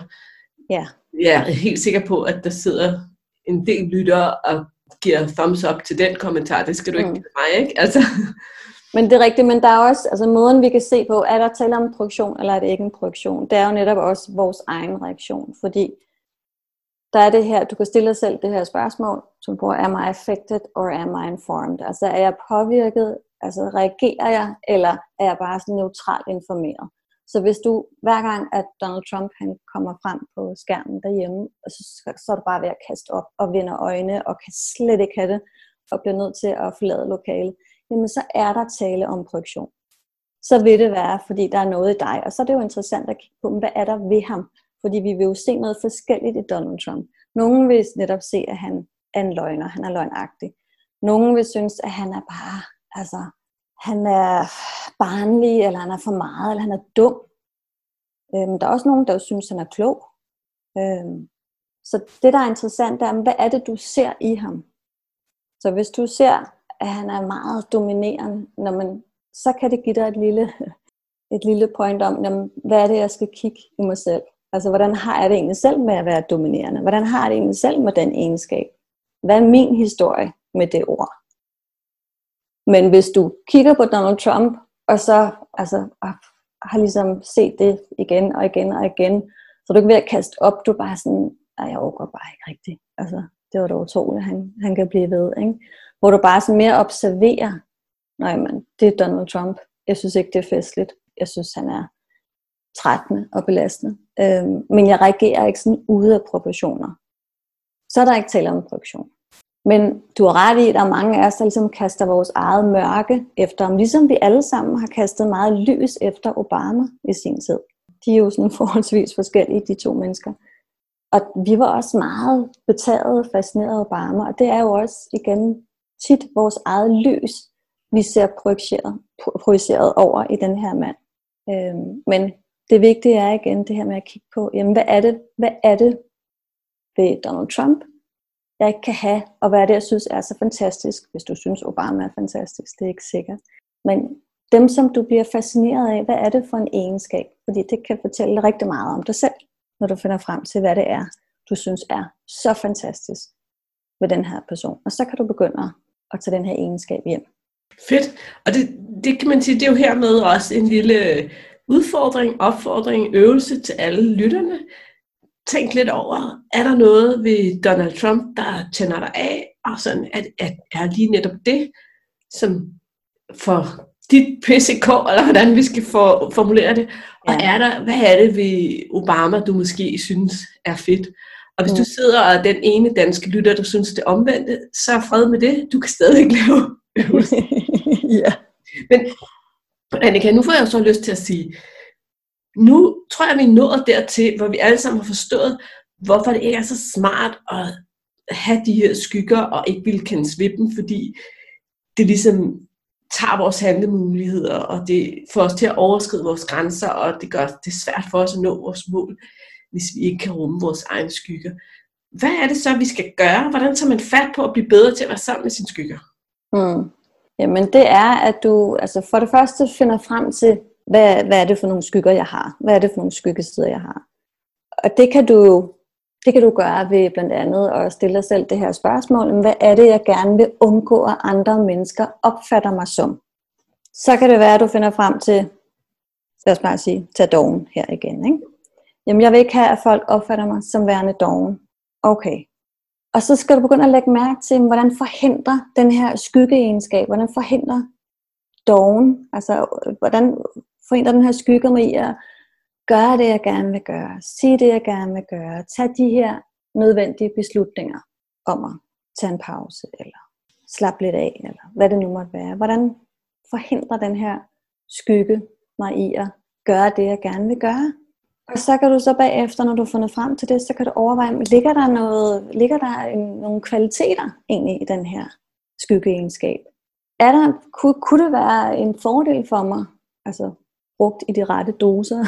Ja. Jeg er helt sikker på, at der sidder en del lyttere og giver thumbs up til den kommentar. Det skal du ikke Mm. give mig, ikke? Altså, men det er rigtigt, men der er også, altså måden vi kan se på, er der tale om en projektion, eller er det ikke en projektion? Det er jo netop også vores egen reaktion, fordi der er det her, du kan stille dig selv det her spørgsmål, som bruger, am I affected or am I informed? Altså er jeg påvirket, altså reagerer jeg, eller er jeg bare sådan neutralt informeret? Så hvis du hver gang, at Donald Trump han kommer frem på skærmen derhjemme, og så, så er du bare ved at kaste op og vinde øjne og kan slet ikke have det, og bliver nødt til at forlade lokalet, jamen så er der tale om projektion. Så vil det være, fordi der er noget i dig. Og så er det jo interessant at kigge på, hvad er der ved ham? Fordi vi vil jo se noget forskelligt i Donald Trump. Nogle vil netop se, at han er en løgner, han er løgnagtig. Nogle vil synes, at han er bare, altså, han er barnlig, eller han er for meget, eller han er dum. Øhm, der er også nogen, der jo synes, han er klog. Øhm, så det, der er interessant, er, hvad er det, du ser i ham? Så hvis du ser, at han er meget dominerende, når man, så kan det give dig et lille, et lille point om, jamen, hvad er det, jeg skal kigge i mig selv? Altså, hvordan har jeg det egentlig selv med at være dominerende? Hvordan har jeg det egentlig selv med den egenskab? Hvad er min historie med det ord? Men hvis du kigger på Donald Trump, og så altså, har ligesom set det igen og igen og igen, så er du ikke ved at kaste op, du er bare sådan, nej, jeg overgår bare ikke rigtigt. Altså, det var da utroligt, han, han kan blive ved. Ikke? Hvor du bare sådan mere observerer, nej, man, det er Donald Trump. Jeg synes ikke, det er festligt. Jeg synes, han er trættende og belastende. Øhm, men jeg reagerer ikke sådan ude af proportioner. Så er der ikke tale om produktion. Men du har ret i, at der er mange af os, der ligesom kaster vores eget mørke efter ham. Ligesom vi alle sammen har kastet meget lys efter Obama i sin tid. De er jo sådan forholdsvis forskellige, de to mennesker. Og vi var også meget betaget, fascineret af Obama. Og det er jo også igen tit vores eget lys, vi ser projiceret, projiceret over i den her mand. Øhm, men det vigtige er igen det her med at kigge på, jamen hvad er det, hvad er det ved Donald Trump, jeg ikke kan have, og hvad er det, jeg synes er så fantastisk, hvis du synes, Obama er fantastisk, det er ikke sikkert. Men dem, som du bliver fascineret af, hvad er det for en egenskab? Fordi det kan fortælle rigtig meget om dig selv, når du finder frem til, hvad det er, du synes er så fantastisk ved den her person. Og så kan du begynde at tage den her egenskab hjem. Fedt. Og det, det kan man sige, det er jo hermed også en lille udfordring, opfordring, øvelse til alle lytterne. Tænk lidt over, er der noget ved Donald Trump, der tænder dig af, og sådan, at, at er lige netop det, som for dit PCK, eller hvordan vi skal for, formulere det, og Ja. er der, hvad er det ved Obama, du måske synes er fedt? Og hvis Mm. du sidder og den ene danske lytter, der synes det omvendte, så er fred med det. Du kan stadig lave ja. Men Annika, nu får jeg jo så lyst til at sige, nu tror jeg, vi er nået dertil, hvor vi alle sammen har forstået, hvorfor det ikke er så smart at have de her skygger og ikke ville kendes ved dem, fordi det ligesom tager vores handlemuligheder, og det får os til at overskride vores grænser, og det gør det svært for os at nå vores mål, hvis vi ikke kan rumme vores egne skygger. Hvad er det så, vi skal gøre? Hvordan tager man fat på at blive bedre til at være sammen med sine skygger? Mm. Jamen det er, at du altså for det første finder frem til, hvad, hvad er det for nogle skygger, jeg har? Hvad er det for nogle skyggesider, jeg har? Og det kan du det kan du gøre ved blandt andet at stille dig selv det her spørgsmål, hvad er det, jeg gerne vil undgå, at andre mennesker opfatter mig som? Så kan det være, at du finder frem til, lad os bare sige, tage dogen her igen. Ikke? Jamen jeg vil ikke have, at folk opfatter mig som værende doven. Okay. Og så skal du begynde at lægge mærke til, hvordan forhindrer den her skyggeegenskab, hvordan forhindrer doven, altså hvordan forhindrer den her skygge mig i at gøre det, jeg gerne vil gøre, sige det, jeg gerne vil gøre, tage de her nødvendige beslutninger om at tage en pause, eller slappe lidt af, eller hvad det nu måtte være. Hvordan forhindrer den her skygge mig i at gøre det, jeg gerne vil gøre? Og så kan du så bagefter, når du har fundet frem til det, så kan du overveje, ligger der, noget, ligger der en, nogle kvaliteter egentlig i den her skyggeegenskab? Er der, kunne, kunne det være en fordel for mig, altså brugt i de rette doser,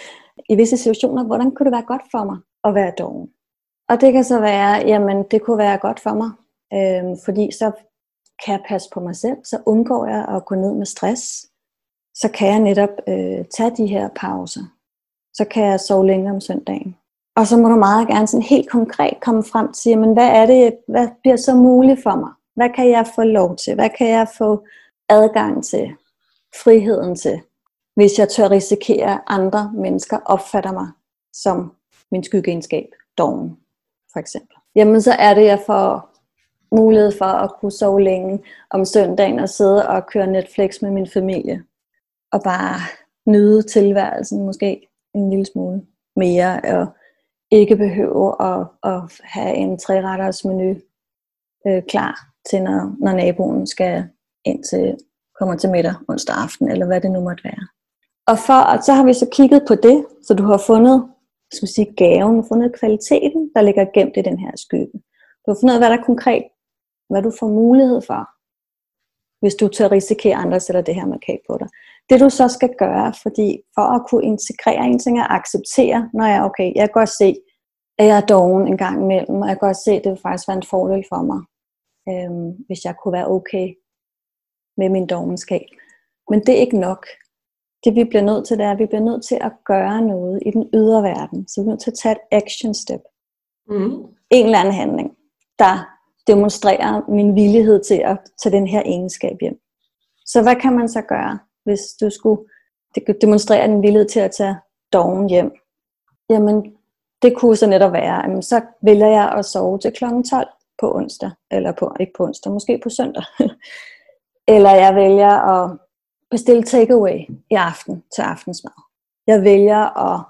i visse situationer, hvordan kunne det være godt for mig at være doven? Og det kan så være, jamen det kunne være godt for mig, øh, fordi så kan jeg passe på mig selv, så undgår jeg at gå ned med stress. så kan jeg netop øh, tage de her pauser. Så kan jeg sove længere om søndagen. Og så må du meget gerne sådan helt konkret komme frem til, jamen, hvad er det, hvad bliver så muligt for mig? Hvad kan jeg få lov til? Hvad kan jeg få adgang til? Friheden til? Hvis jeg tør risikere, at andre mennesker opfatter mig som min skyggeegenskab, doven for eksempel. Jamen så er det, jeg får mulighed for at kunne sove længe om søndagen og sidde og køre Netflix med min familie. Og bare nyde tilværelsen måske en lille smule mere, og ikke behøve at, at have en træretters menu øh, klar til, når, når naboen skal ind til, kommer til middag onsdag aften, eller hvad det nu måtte være. Og for, så har vi så kigget på det, så du har fundet skal sige, gaven, fundet kvaliteten, der ligger gemt i den her skygge. Du har fundet ud af, hvad der er konkret, hvad du får mulighed for, hvis du tør risikere, andre sætter det her markat på dig. Det du så skal gøre, fordi for at kunne integrere en ting at acceptere, når jeg okay, jeg kan godt se, at jeg er doven en gang imellem, og jeg kan godt se, at det vil faktisk være en fordel for mig, øhm, hvis jeg kunne være okay med min dovenskab. Men det er ikke nok det vi bliver nødt til, det er, at vi bliver nødt til at gøre noget i den ydre verden. Så vi er nødt til at tage et action step. Mm. En eller anden handling, der demonstrerer min villighed til at tage den her egenskab hjem. Så hvad kan man så gøre, hvis du skulle demonstrere din villighed til at tage dogen hjem? Jamen, det kunne så netop være, at så vælger jeg at sove til kl. 12 på onsdag, eller på, ikke på onsdag, måske på søndag. eller jeg vælger at bestille takeaway i aften til aftensmad. Jeg vælger at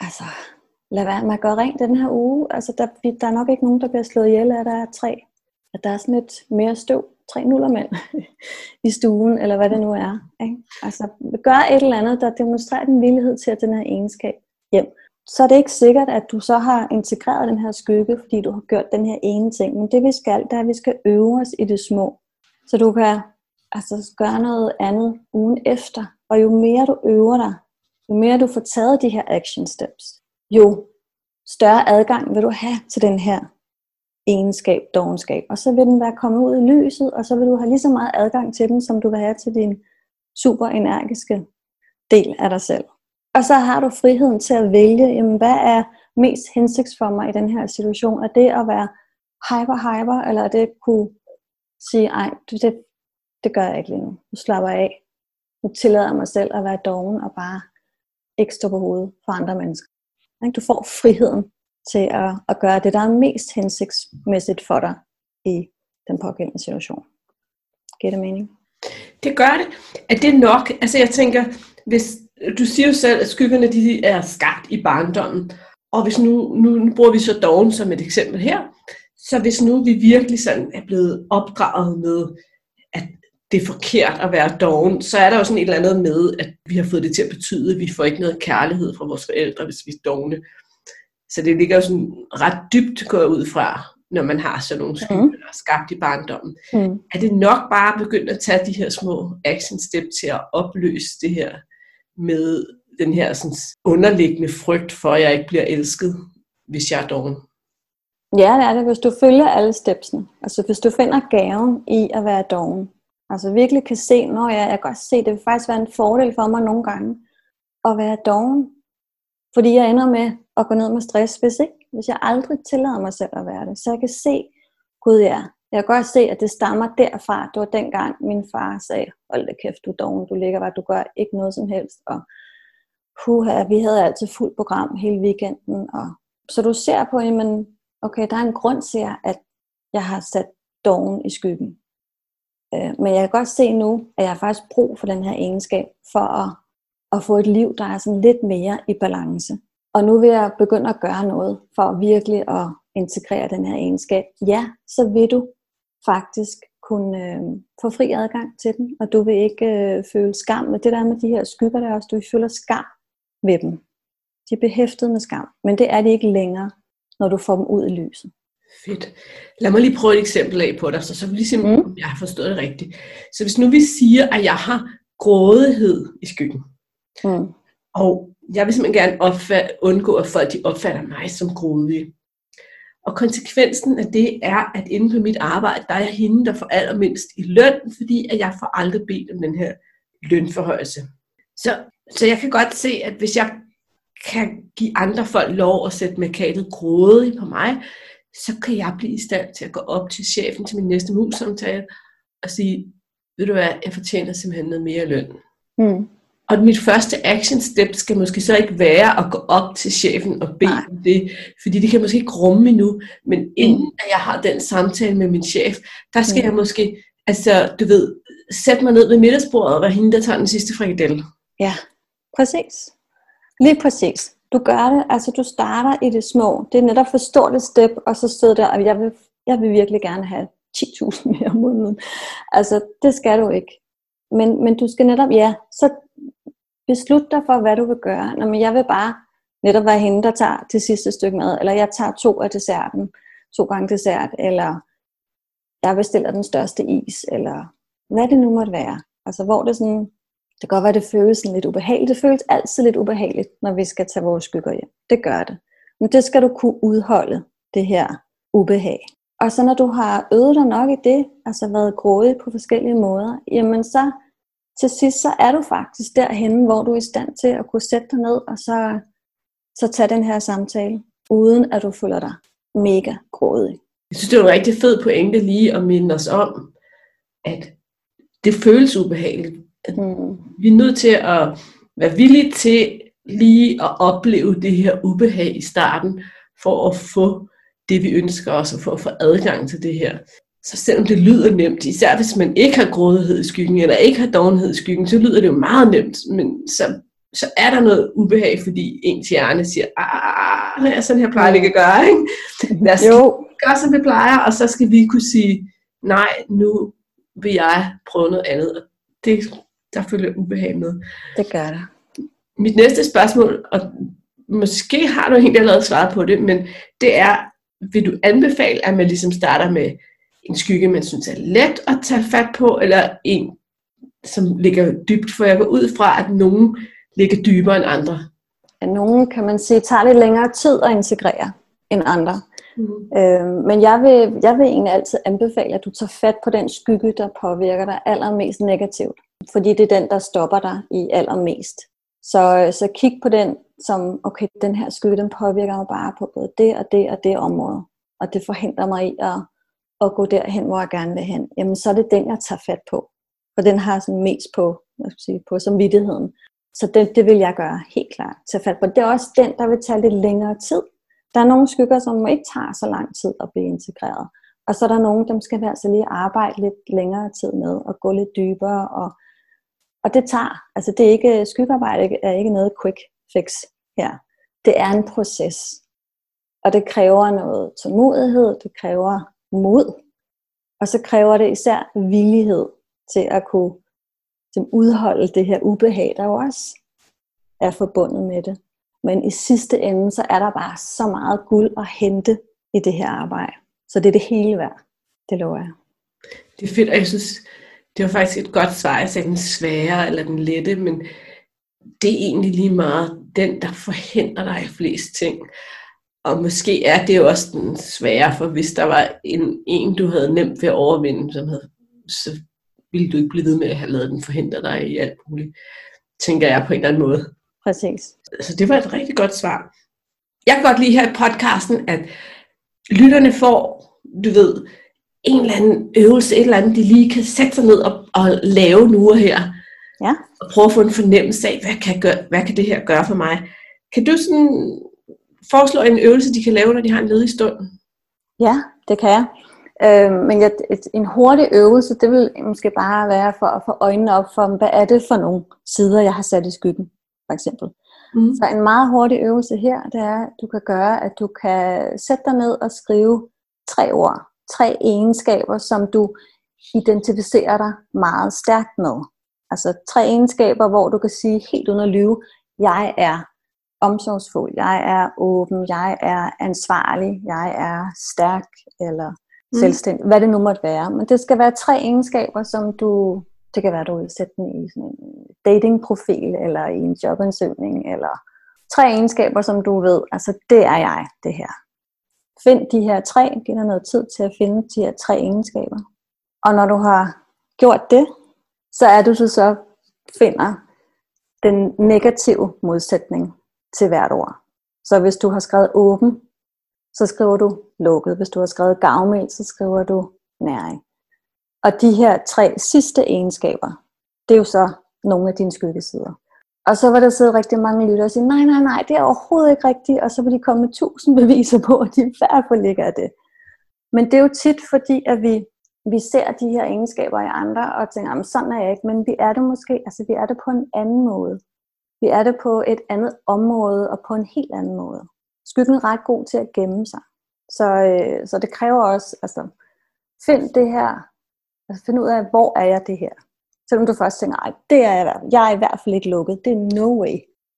altså, lade være med at gøre rent den her uge. Altså, der, der er nok ikke nogen, der bliver slået ihjel af, der er tre. At der er sådan lidt mere støv, tre nullermænd i stuen, eller hvad det nu er. Ikke? Altså, gør et eller andet, der demonstrerer din villighed til at den her egenskab hjem. Så er det ikke sikkert, at du så har integreret den her skygge, fordi du har gjort den her ene ting. Men det vi skal, det er, at vi skal øve os i det små. Så du kan altså gøre noget andet ugen efter. Og jo mere du øver dig, jo mere du får taget de her action steps, jo større adgang vil du have til den her egenskab, dogenskab. Og så vil den være kommet ud i lyset, og så vil du have lige så meget adgang til den, som du vil have til din super energiske del af dig selv. Og så har du friheden til at vælge, jamen, hvad er mest hensigts for mig i den her situation? Er det at være hyper-hyper, eller er det at kunne sige, ej, det, det gør jeg ikke lige nu. Nu slapper jeg af. Nu tillader jeg mig selv at være doven og bare ikke stå på hovedet for andre mennesker. Du får friheden til at, at gøre det, der er mest hensigtsmæssigt for dig i den pågældende situation. Giver det mening? Det gør det. Er det nok? Altså jeg tænker, hvis du siger jo selv, at skyggerne de er skabt i barndommen, og hvis nu, nu, nu bruger vi så doven som et eksempel her, så hvis nu vi virkelig sådan er blevet opdraget med, at det er forkert at være doven, så er der jo sådan et eller andet med, at vi har fået det til at betyde, at vi får ikke noget kærlighed fra vores forældre, hvis vi er dogne. Så det ligger jo sådan ret dybt gået ud fra, når man har sådan nogle skyer, mm. skabt i barndommen. Mm. Er det nok bare begyndt at tage de her små action step til at opløse det her med den her sådan underliggende frygt for, at jeg ikke bliver elsket, hvis jeg er doven? Ja, det er det. Hvis du følger alle stepsene, altså hvis du finder gaven i at være doven, Altså virkelig kan se, når jeg, jeg kan godt se, det vil faktisk være en fordel for mig nogle gange at være doven. Fordi jeg ender med at gå ned med stress, hvis ikke, hvis jeg aldrig tillader mig selv at være det. Så jeg kan se, gud ja, jeg kan godt se, at det stammer derfra. Det var dengang min far sagde, hold da kæft, du doven, du ligger bare, du gør ikke noget som helst. Og puha, vi havde altid fuldt program hele weekenden. Og, så du ser på, jamen, okay, der er en grund til, at jeg har sat doven i skyggen. Øh, men jeg kan godt se nu, at jeg har faktisk brug for den her egenskab, for at, at få et liv, der er sådan lidt mere i balance. Og nu vil jeg begynde at gøre noget for virkelig at integrere den her egenskab. Ja, så vil du faktisk kunne øh, få fri adgang til den, og du vil ikke øh, føle skam. Men det der med de her skygger der også, du føler skam ved dem. De er behæftet med skam, men det er de ikke længere, når du får dem ud i lyset. Fedt. Lad mig lige prøve et eksempel af på dig, så, så vi ligesom, mm. jeg har forstået det rigtigt. Så hvis nu vi siger, at jeg har grådighed i skyggen, mm. og jeg vil simpelthen gerne opfat, undgå, at folk de opfatter mig som grådig. Og konsekvensen af det er, at inden for mit arbejde, der er jeg hende, der får allermindst i løn, fordi at jeg får aldrig bedt om den her lønforhøjelse. Så, så jeg kan godt se, at hvis jeg kan give andre folk lov at sætte markedet grådigt på mig, så kan jeg blive i stand til at gå op til chefen til min næste mus-samtale og sige, ved du hvad, jeg fortjener simpelthen noget mere løn. Mm. Og mit første action step skal måske så ikke være at gå op til chefen og bede om det, fordi det kan måske ikke rumme endnu, men inden mm. at jeg har den samtale med min chef, der skal mm. jeg måske, altså du ved, sætte mig ned ved middagsbordet og være hende, der tager den sidste frikadelle. Ja, præcis. Lige præcis. Du gør det, altså du starter i det små. Det er netop for stort et step, og så stod der, at jeg vil, jeg vil virkelig gerne have 10.000 mere om måneden. Altså, det skal du ikke. Men, men du skal netop, ja, så beslut dig for, hvad du vil gøre. Nå, men jeg vil bare netop være hende, der tager det sidste stykke mad, eller jeg tager to af desserten, to gange dessert, eller jeg bestiller den største is, eller hvad det nu måtte være. Altså, hvor det sådan, det kan godt være, det føles sådan lidt ubehageligt. Det føles altid lidt ubehageligt, når vi skal tage vores skygger hjem. Det gør det. Men det skal du kunne udholde, det her ubehag. Og så når du har øvet dig nok i det, altså været grådig på forskellige måder, jamen så til sidst så er du faktisk derhen, hvor du er i stand til at kunne sætte dig ned og så, så tage den her samtale, uden at du føler dig mega grådig. Jeg synes, det er en rigtig fed pointe lige at minde os om, at det føles ubehageligt. Mm. Vi er nødt til at være villige til lige at opleve det her ubehag i starten, for at få det, vi ønsker os, og for at få adgang til det her. Så selvom det lyder nemt, især hvis man ikke har grådighed i skyggen, eller ikke har dovenhed i skyggen, så lyder det jo meget nemt, men så, så er der noget ubehag, fordi ens hjerne siger, ah, ja, sådan her plejer vi ikke at gøre, ikke? Lad os jo. gøre, som vi plejer, og så skal vi kunne sige, nej, nu vil jeg prøve noget andet, og det, der følger ubehag med. Det gør det. Mit næste spørgsmål, og måske har du egentlig allerede svaret på det, men det er, vil du anbefale, at man ligesom starter med en skygge, man synes er let at tage fat på, eller en, som ligger dybt, for jeg går ud fra, at nogen ligger dybere end andre. Ja, nogen kan man sige, tager lidt længere tid at integrere end andre. Mm. Øh, men jeg vil, jeg vil egentlig altid anbefale, at du tager fat på den skygge, der påvirker dig allermest negativt. Fordi det er den, der stopper dig i allermest. Så, så kig på den som, okay, den her skygge, den påvirker mig bare på både det og det og det område. Og det forhindrer mig i at, at gå derhen, hvor jeg gerne vil hen. Jamen, så er det den, jeg tager fat på. For den har sådan mest på, hvad skal sige, på samvittigheden. Så det, det vil jeg gøre helt klart. Tage fat på. Det er også den, der vil tage lidt længere tid. Der er nogle skygger, som ikke tager så lang tid at blive integreret. Og så er der nogle, dem skal vi altså lige arbejde lidt længere tid med, og gå lidt dybere. Og, og det tager, altså det er ikke, skyggearbejde er ikke noget quick fix her. Det er en proces. Og det kræver noget tålmodighed, det kræver mod, og så kræver det især villighed til at kunne til udholde det her ubehag, der jo også er forbundet med det. Men i sidste ende, så er der bare så meget guld at hente i det her arbejde. Så det er det hele værd. Det lover jeg. Det er fedt, og jeg synes, det var faktisk et godt svar. Jeg sagde den svære eller den lette, men det er egentlig lige meget den, der forhindrer dig i flest ting. Og måske er det jo også den svære, for hvis der var en, en du havde nemt ved at overvinde, som havde, så ville du ikke blive ved med at have lavet den forhindre dig i alt muligt, tænker jeg på en eller anden måde. Præcis. Så det var et rigtig godt svar. Jeg kan godt lide her i podcasten, at lytterne får, du ved, en eller anden øvelse, et eller andet, de lige kan sætte sig ned og, og lave nu og her. Ja. Og prøve at få en fornemmelse af, hvad kan, gøre, hvad kan det her gøre for mig? Kan du sådan foreslå en øvelse, de kan lave, når de har en ledig stund? Ja, det kan jeg. Øh, men jeg, et, en hurtig øvelse, det vil måske bare være for at få øjnene op for, hvad er det for nogle sider, jeg har sat i skyggen, for eksempel. Mm. Så en meget hurtig øvelse her, det er, at du kan gøre, at du kan sætte dig ned og skrive tre ord. Tre egenskaber, som du identificerer dig meget stærkt med. Altså tre egenskaber, hvor du kan sige helt uden at lyve, jeg er omsorgsfuld, jeg er åben, jeg er ansvarlig, jeg er stærk eller mm. selvstændig, hvad det nu måtte være. Men det skal være tre egenskaber, som du, det kan være, du vil sætte den i sådan en datingprofil, eller i en jobansøgning, eller tre egenskaber, som du ved, altså det er jeg, det her. Find de her tre, giv dig noget tid til at finde de her tre egenskaber. Og når du har gjort det, så er du så finder den negative modsætning til hvert ord. Så hvis du har skrevet åben, så skriver du lukket. Hvis du har skrevet gavmild, så skriver du næring. Og de her tre sidste egenskaber, det er jo så nogle af dine skyggesider. Og så var der siddet rigtig mange lyttere og sige, nej, nej, nej, det er overhovedet ikke rigtigt. Og så vil de komme med tusind beviser på, at de i hvert fald ligger af det. Men det er jo tit fordi, at vi, vi ser de her egenskaber i andre og tænker, jamen sådan er jeg ikke. Men vi er det måske, altså vi er det på en anden måde. Vi er det på et andet område og på en helt anden måde. Skyggen er ret god til at gemme sig. Så, øh, så det kræver også, altså find det her, altså find ud af, hvor er jeg det her. Selvom du først tænker, nej, det er jeg, jeg er i hvert fald ikke lukket, det er no way.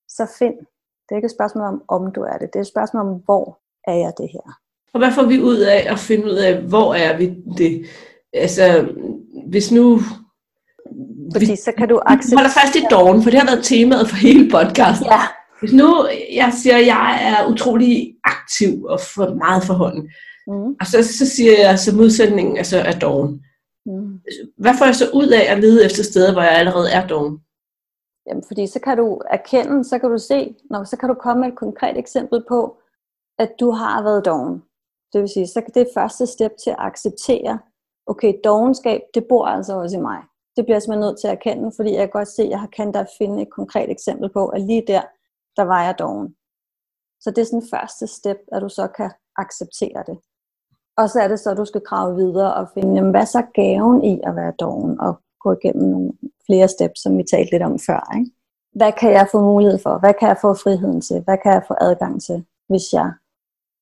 Så find. Det er ikke et spørgsmål om, om du er det. Det er et spørgsmål om, hvor er jeg det her. Og hvad får vi ud af at finde ud af, hvor er vi det? Altså, hvis nu... Fordi så kan du acceptere... holder fast i dagen, for det har været temaet for hele podcasten. Ja. Hvis nu jeg siger, at jeg er utrolig aktiv og for meget for hånden, mm. og så, så siger jeg så modsætningen altså er doven. Mm. Hvad får jeg så ud af at lede efter steder, hvor jeg allerede er doven? Jamen, fordi så kan du erkende, så kan du se, når, så kan du komme med et konkret eksempel på, at du har været doven. Det vil sige, så kan det første step til at acceptere, okay, dogenskab, det bor altså også i mig. Det bliver jeg simpelthen nødt til at erkende, fordi jeg kan godt se, at jeg kan der finde et konkret eksempel på, at lige der, der var jeg doven. Så det er sådan første step, at du så kan acceptere det. Og så er det så, at du skal grave videre og finde, jamen, hvad så gaven i at være doven, og gå igennem nogle flere steps, som vi talte lidt om før. Ikke? Hvad kan jeg få mulighed for? Hvad kan jeg få friheden til? Hvad kan jeg få adgang til, hvis jeg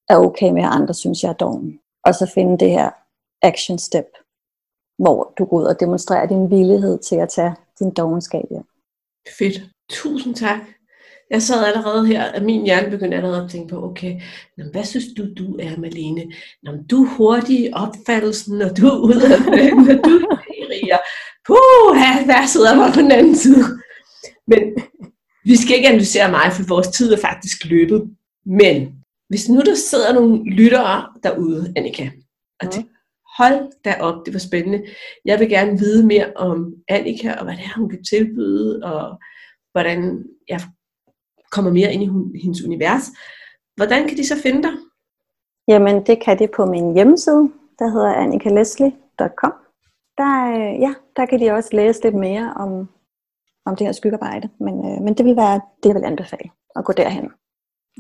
er okay med, at andre synes, jeg er doven? Og så finde det her action step, hvor du går ud og demonstrerer din villighed til at tage din dovenskab hjem. Fedt. Tusind tak jeg sad allerede her, at min hjerne begyndte allerede at tænke på, okay, jamen, hvad synes du, du er, Malene? Jamen, du er hurtig i opfattelsen, når du er ude af når du er Puh, der sidder mig på den anden side. Men vi skal ikke analysere mig, for vores tid er faktisk løbet. Men hvis nu der sidder nogle lyttere derude, Annika, og tænker, hold da op, det var spændende. Jeg vil gerne vide mere om Annika, og hvad det er, hun kan tilbyde, og hvordan jeg kommer mere ind i hendes univers. Hvordan kan de så finde dig? Jamen, det kan de på min hjemmeside, der hedder annikaleslie.com. Der, øh, ja, der kan de også læse lidt mere om, om det her skyggearbejde. Men, øh, men det vil være det, jeg vil anbefale at gå derhen.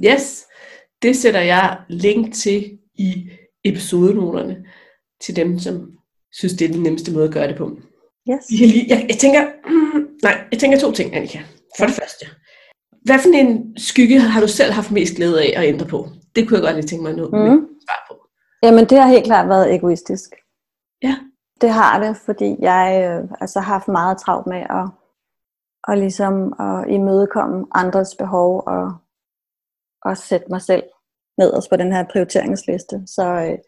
Yes, det sætter jeg link til i episodenoterne til dem, som synes, det er den nemmeste måde at gøre det på. Yes. Jeg, jeg, jeg tænker, mm, nej, jeg tænker to ting, Annika. For det første, hvad for en skygge har du selv haft mest glæde af at ændre på? Det kunne jeg godt lige tænke mig noget mm. svar på. Jamen det har helt klart været egoistisk. Ja. Det har det, fordi jeg øh, altså, har haft meget travlt med at, og ligesom at imødekomme andres behov og, og sætte mig selv nederst på den her prioriteringsliste. Så, øh,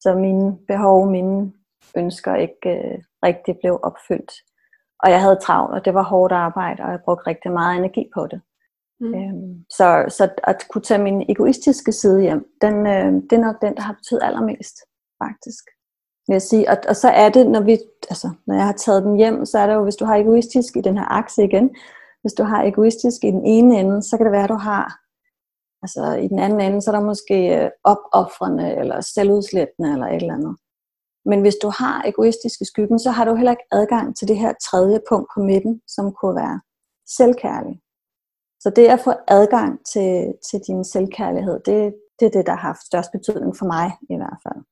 så mine behov, mine ønsker ikke øh, rigtig blev opfyldt. Og jeg havde travlt, og det var hårdt arbejde, og jeg brugte rigtig meget energi på det. Mm. Øhm, så, så at kunne tage min egoistiske side hjem, den, øh, det er nok den, der har betydet allermest, faktisk. Vil jeg sige. Og, og så er det, når, vi, altså, når jeg har taget den hjem, så er det jo, hvis du har egoistisk i den her akse igen, hvis du har egoistisk i den ene ende, så kan det være, at du har, altså i den anden ende, så er der måske øh, opoffrende, eller selvudslættende, eller et eller andet. Men hvis du har egoistiske skyggen, så har du heller ikke adgang til det her tredje punkt på midten, som kunne være selvkærlig. Så det at få adgang til, til din selvkærlighed, det, det er det, der har haft størst betydning for mig i hvert fald.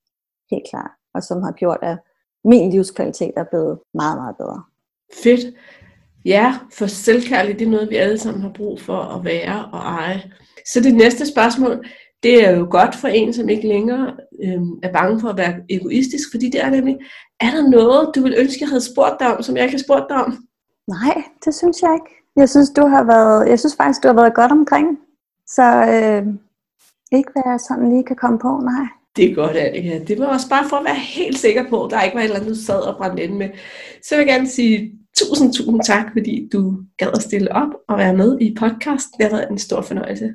Helt klart. Og som har gjort, at min livskvalitet er blevet meget, meget bedre. Fedt. Ja, for selvkærlighed, det er noget, vi alle sammen har brug for at være og eje. Så det næste spørgsmål, det er jo godt for en, som ikke længere øhm, er bange for at være egoistisk, fordi det er nemlig, er der noget, du vil ønske, jeg havde spurgt dig om, som jeg ikke har spurgt dig om? Nej, det synes jeg ikke. Jeg synes, du har været, jeg synes faktisk, du har været godt omkring. Så øh, ikke hvad jeg sådan lige kan komme på, nej. Det er godt, Annika. Det var også bare for at være helt sikker på, at der ikke var et eller andet, du sad og brændte ind med. Så vil jeg gerne sige tusind, tusind tak, fordi du gad at stille op og være med i podcasten. Det har været en stor fornøjelse.